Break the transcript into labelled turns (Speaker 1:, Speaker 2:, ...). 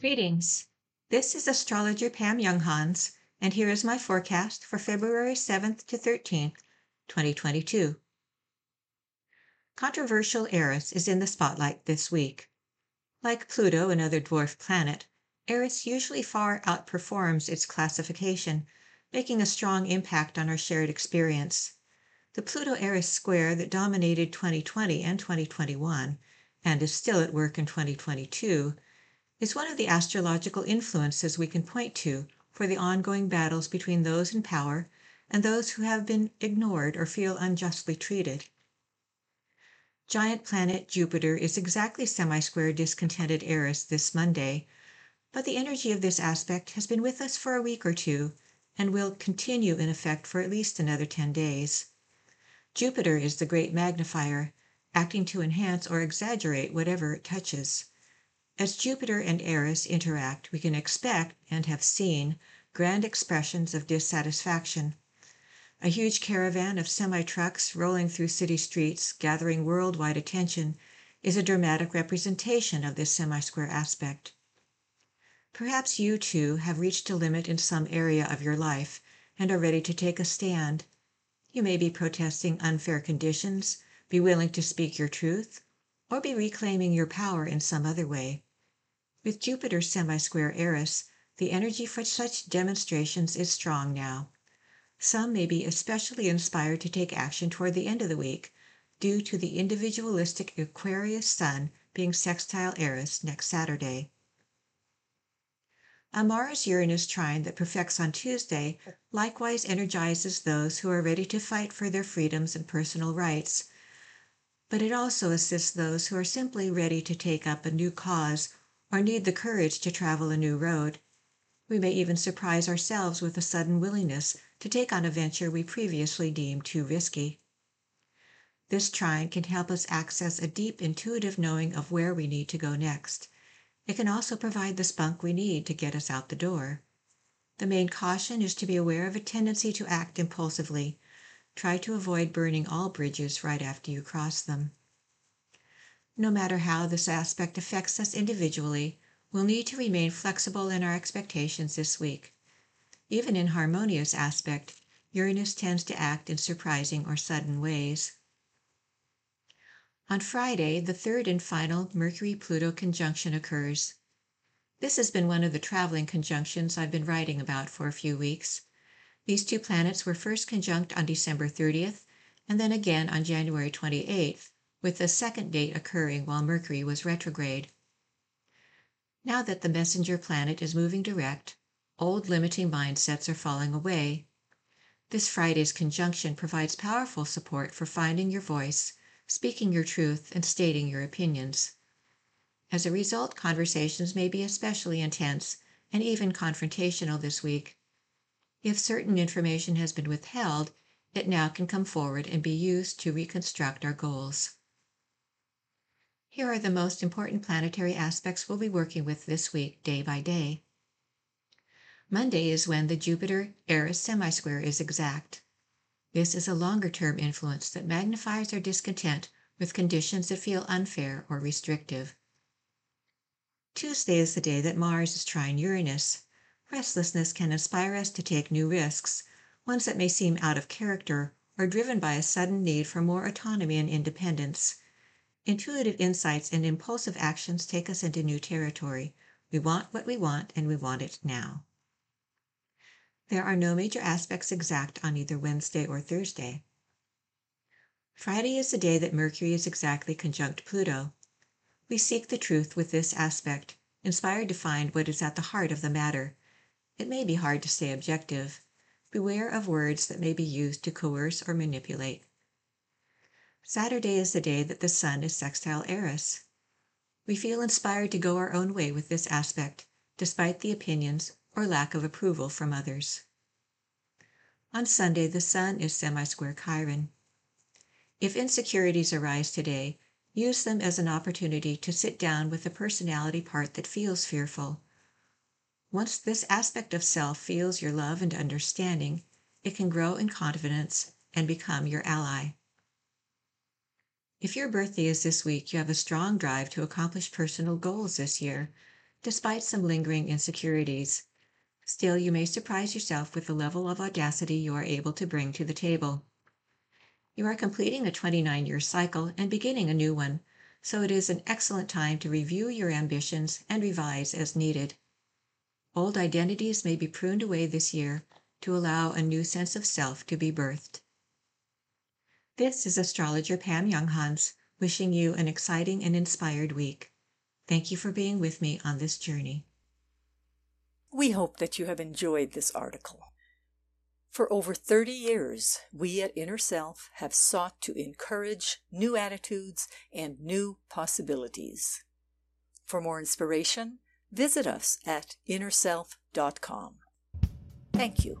Speaker 1: Greetings. This is astrologer Pam Younghans, and here is my forecast for February 7th to 13th, 2022. Controversial Eris is in the spotlight this week. Like Pluto, another dwarf planet, Eris usually far outperforms its classification, making a strong impact on our shared experience. The Pluto Eris square that dominated 2020 and 2021, and is still at work in 2022, is one of the astrological influences we can point to for the ongoing battles between those in power and those who have been ignored or feel unjustly treated. Giant planet Jupiter is exactly semi-square discontented Eris this Monday, but the energy of this aspect has been with us for a week or two and will continue in effect for at least another 10 days. Jupiter is the great magnifier, acting to enhance or exaggerate whatever it touches. As Jupiter and Eris interact, we can expect, and have seen, grand expressions of dissatisfaction. A huge caravan of semi trucks rolling through city streets, gathering worldwide attention, is a dramatic representation of this semi square aspect. Perhaps you, too, have reached a limit in some area of your life and are ready to take a stand. You may be protesting unfair conditions, be willing to speak your truth, or be reclaiming your power in some other way. With Jupiter's semi-square Eris, the energy for such demonstrations is strong now. Some may be especially inspired to take action toward the end of the week, due to the individualistic Aquarius Sun being sextile Eris next Saturday. A Mars-Uranus trine that perfects on Tuesday likewise energizes those who are ready to fight for their freedoms and personal rights, but it also assists those who are simply ready to take up a new cause or need the courage to travel a new road. We may even surprise ourselves with a sudden willingness to take on a venture we previously deemed too risky. This trine can help us access a deep intuitive knowing of where we need to go next. It can also provide the spunk we need to get us out the door. The main caution is to be aware of a tendency to act impulsively. Try to avoid burning all bridges right after you cross them no matter how this aspect affects us individually, we'll need to remain flexible in our expectations this week. Even in harmonious aspect, Uranus tends to act in surprising or sudden ways. On Friday, the third and final Mercury Pluto conjunction occurs. This has been one of the traveling conjunctions I've been writing about for a few weeks. These two planets were first conjunct on December 30th and then again on January 28th, with the second date occurring while Mercury was retrograde. Now that the messenger planet is moving direct, old limiting mindsets are falling away. This Friday's conjunction provides powerful support for finding your voice, speaking your truth, and stating your opinions. As a result, conversations may be especially intense and even confrontational this week. If certain information has been withheld, it now can come forward and be used to reconstruct our goals. Here are the most important planetary aspects we'll be working with this week, day by day. Monday is when the Jupiter Eris semi-square is exact. This is a longer-term influence that magnifies our discontent with conditions that feel unfair or restrictive. Tuesday is the day that Mars is trine Uranus. Restlessness can inspire us to take new risks, ones that may seem out of character or driven by a sudden need for more autonomy and independence. Intuitive insights and impulsive actions take us into new territory. We want what we want, and we want it now. There are no major aspects exact on either Wednesday or Thursday. Friday is the day that Mercury is exactly conjunct Pluto. We seek the truth with this aspect, inspired to find what is at the heart of the matter. It may be hard to stay objective. Beware of words that may be used to coerce or manipulate. Saturday is the day that the Sun is sextile Eris. We feel inspired to go our own way with this aspect, despite the opinions or lack of approval from others. On Sunday, the Sun is semi-square Chiron. If insecurities arise today, use them as an opportunity to sit down with the personality part that feels fearful. Once this aspect of self feels your love and understanding, it can grow in confidence and become your ally. If your birthday is this week, you have a strong drive to accomplish personal goals this year. despite some lingering insecurities. Still, you may surprise yourself with the level of audacity you are able to bring to the table. You are completing a 29 year cycle and beginning a new one, so it is an excellent time to review your ambitions and revise as needed. Old identities may be pruned away this year to allow a new sense of self to be birthed. This is astrologer Pam Younghans wishing you an exciting and inspired week. Thank you for being with me on this journey.
Speaker 2: We hope that you have enjoyed this article. For over 30 years, we at Inner Self have sought to encourage new attitudes and new possibilities. For more inspiration, visit us at innerself.com. Thank you.